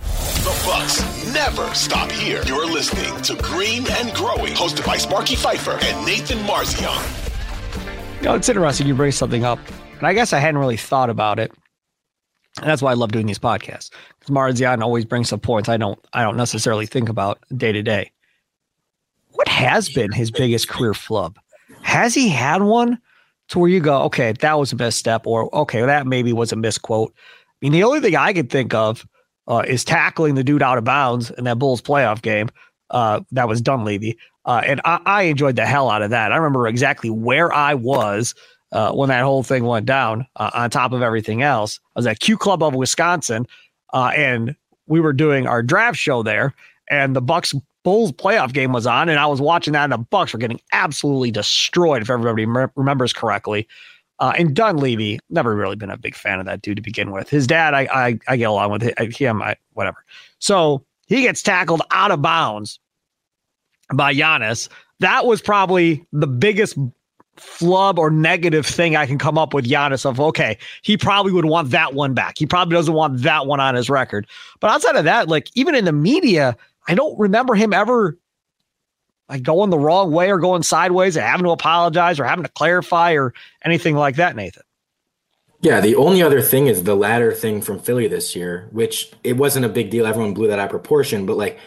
The Bucks never stop here. You're listening to Green and Growing, hosted by Sparky Fifer and Nathan Marzion. You know, it's interesting you bring something up, and I guess I hadn't really thought about it. And that's why I love doing these podcasts. Because Marzion always brings some points I don't I don't necessarily think about day to day. What has been his biggest career flub? Has he had one to where you go, okay, that was a misstep, or okay, that maybe was a misquote. I mean, the only thing I can think of uh, is tackling the dude out of bounds in that Bulls playoff game. Uh, that was Dunleavy. Uh, and I, I, enjoyed the hell out of that. I remember exactly where I was uh, when that whole thing went down. Uh, on top of everything else, I was at Q Club of Wisconsin, uh, and we were doing our draft show there. And the Bucks Bulls playoff game was on, and I was watching that, and the Bucks were getting absolutely destroyed, if everybody remembers correctly. Uh, and Dunleavy, never really been a big fan of that dude to begin with. His dad, I I, I get along with him, I, whatever. So he gets tackled out of bounds by Giannis. That was probably the biggest flub or negative thing I can come up with Giannis of okay, he probably would want that one back. He probably doesn't want that one on his record. But outside of that, like even in the media, I don't remember him ever like going the wrong way or going sideways and having to apologize or having to clarify or anything like that, Nathan. Yeah, the only other thing is the latter thing from Philly this year, which it wasn't a big deal. Everyone blew that out of proportion, but like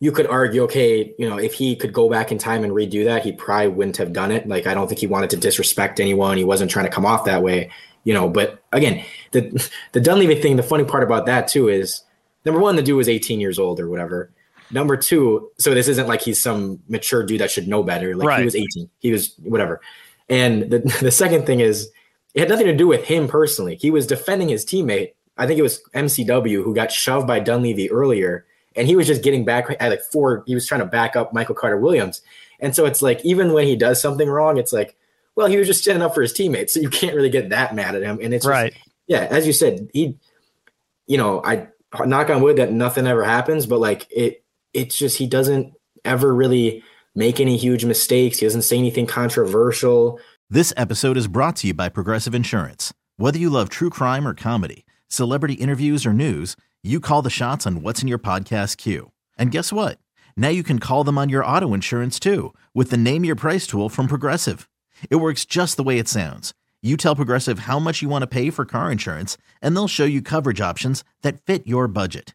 you could argue, okay, you know, if he could go back in time and redo that, he probably wouldn't have done it. Like, I don't think he wanted to disrespect anyone. He wasn't trying to come off that way, you know. But again, the the Dunleavy thing, the funny part about that too is number one, the dude was 18 years old or whatever. Number two, so this isn't like he's some mature dude that should know better. Like right. he was 18, he was whatever. And the the second thing is, it had nothing to do with him personally. He was defending his teammate. I think it was MCW who got shoved by Dunleavy earlier and he was just getting back at like four. He was trying to back up Michael Carter Williams, and so it's like even when he does something wrong, it's like, well, he was just standing up for his teammates, so you can't really get that mad at him. And it's right, just, yeah, as you said, he, you know, I knock on wood that nothing ever happens, but like it, it's just he doesn't ever really make any huge mistakes. He doesn't say anything controversial. This episode is brought to you by Progressive Insurance. Whether you love true crime or comedy, celebrity interviews or news you call the shots on what's in your podcast queue. And guess what? Now you can call them on your auto insurance too with the Name Your Price tool from Progressive. It works just the way it sounds. You tell Progressive how much you want to pay for car insurance, and they'll show you coverage options that fit your budget.